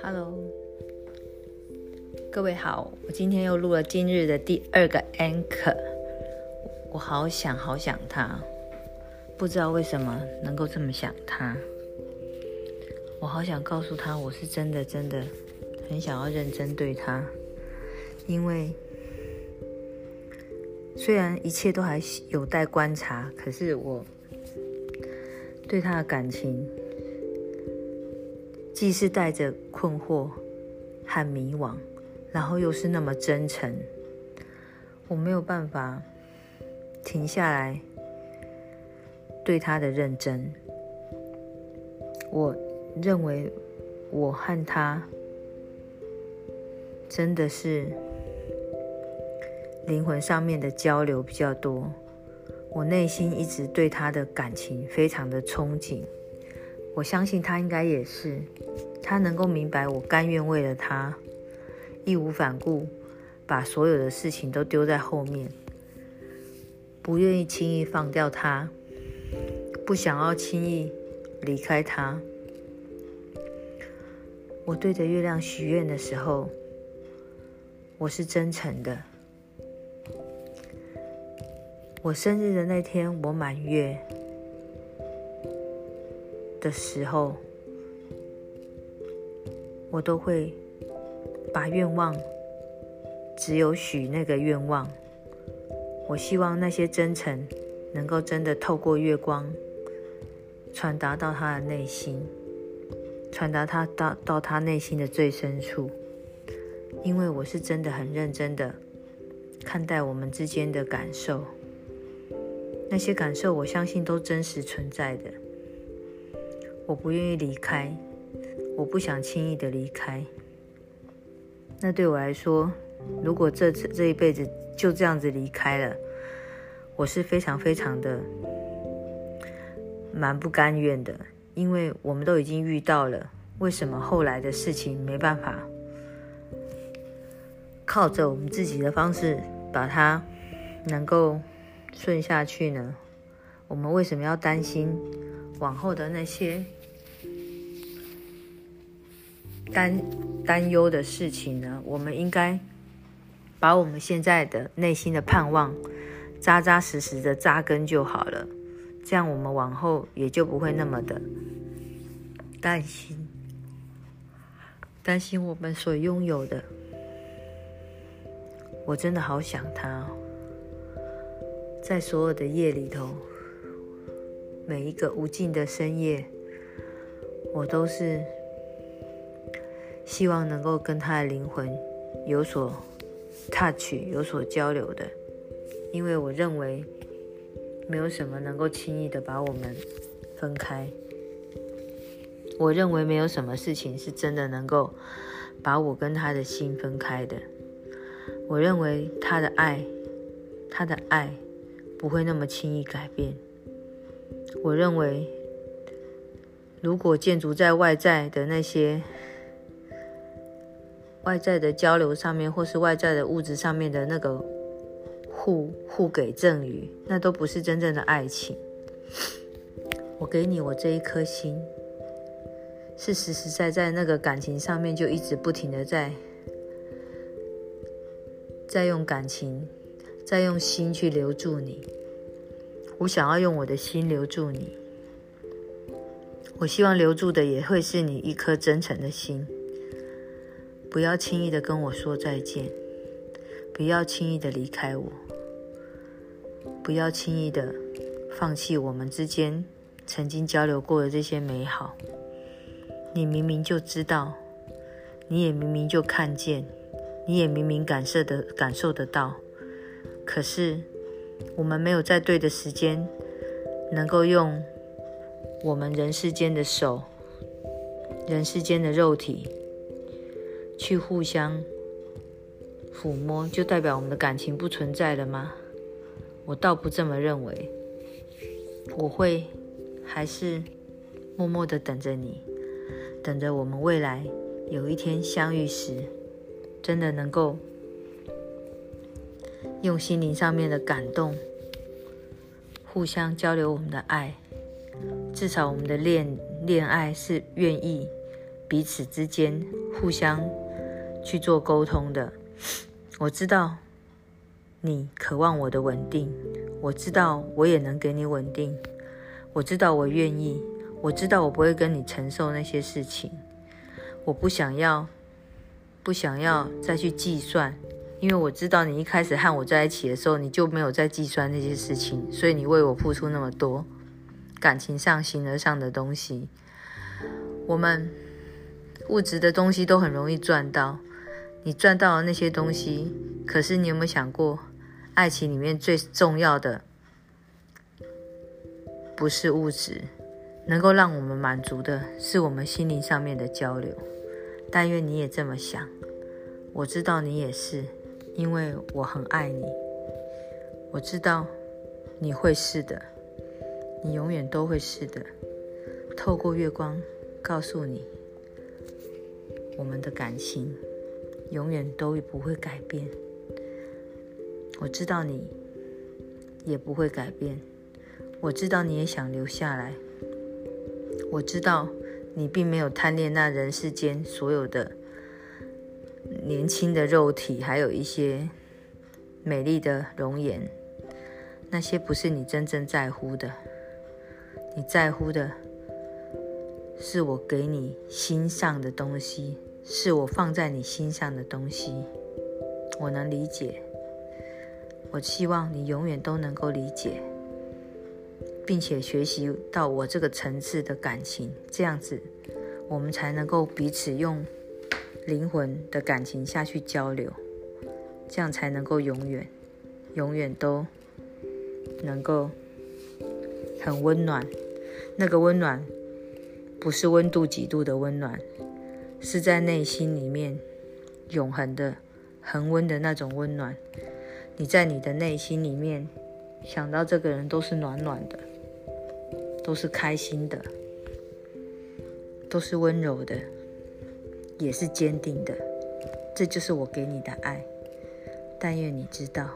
Hello，各位好，我今天又录了今日的第二个 anchor，我好想好想他，不知道为什么能够这么想他，我好想告诉他，我是真的真的很想要认真对他，因为虽然一切都还有待观察，可是我对他的感情。既是带着困惑和迷惘，然后又是那么真诚，我没有办法停下来对他的认真。我认为我和他真的是灵魂上面的交流比较多，我内心一直对他的感情非常的憧憬。我相信他应该也是，他能够明白我甘愿为了他义无反顾，把所有的事情都丢在后面，不愿意轻易放掉他，不想要轻易离开他。我对着月亮许愿的时候，我是真诚的。我生日的那天，我满月。的时候，我都会把愿望只有许那个愿望。我希望那些真诚能够真的透过月光传达到他的内心，传达他到到他内心的最深处。因为我是真的很认真的看待我们之间的感受，那些感受我相信都真实存在的。我不愿意离开，我不想轻易的离开。那对我来说，如果这次这一辈子就这样子离开了，我是非常非常的蛮不甘愿的。因为我们都已经遇到了，为什么后来的事情没办法靠着我们自己的方式把它能够顺下去呢？我们为什么要担心往后的那些？担担忧的事情呢？我们应该把我们现在的内心的盼望扎扎实实的扎根就好了，这样我们往后也就不会那么的担心，担心我们所拥有的。我真的好想他，在所有的夜里头，每一个无尽的深夜，我都是。希望能够跟他的灵魂有所 touch，有所交流的，因为我认为没有什么能够轻易的把我们分开。我认为没有什么事情是真的能够把我跟他的心分开的。我认为他的爱，他的爱不会那么轻易改变。我认为，如果建筑在外在的那些。外在的交流上面，或是外在的物质上面的那个互互给赠予，那都不是真正的爱情。我给你我这一颗心，是实实在在那个感情上面就一直不停的在在用感情，再用心去留住你。我想要用我的心留住你，我希望留住的也会是你一颗真诚的心。不要轻易的跟我说再见，不要轻易的离开我，不要轻易的放弃我们之间曾经交流过的这些美好。你明明就知道，你也明明就看见，你也明明感受的感受得到，可是我们没有在对的时间，能够用我们人世间的手，人世间的肉体。去互相抚摸，就代表我们的感情不存在了吗？我倒不这么认为。我会还是默默的等着你，等着我们未来有一天相遇时，真的能够用心灵上面的感动，互相交流我们的爱，至少我们的恋恋爱是愿意彼此之间互相去做沟通的。我知道你渴望我的稳定，我知道我也能给你稳定，我知道我愿意，我知道我不会跟你承受那些事情，我不想要，不想要再去计算。因为我知道你一开始和我在一起的时候，你就没有在计算那些事情，所以你为我付出那么多感情上、形而上的东西。我们物质的东西都很容易赚到，你赚到了那些东西，可是你有没有想过，爱情里面最重要的不是物质，能够让我们满足的是我们心灵上面的交流。但愿你也这么想，我知道你也是。因为我很爱你，我知道你会是的，你永远都会是的。透过月光告诉你，我们的感情永远都不会改变。我知道你也不会改变，我知道你也想留下来，我知道你并没有贪恋那人世间所有的。年轻的肉体，还有一些美丽的容颜，那些不是你真正在乎的。你在乎的是我给你心上的东西，是我放在你心上的东西。我能理解，我希望你永远都能够理解，并且学习到我这个层次的感情，这样子我们才能够彼此用。灵魂的感情下去交流，这样才能够永远、永远都能够很温暖。那个温暖不是温度几度的温暖，是在内心里面永恒的、恒温的那种温暖。你在你的内心里面想到这个人，都是暖暖的，都是开心的，都是温柔的。也是坚定的，这就是我给你的爱。但愿你知道。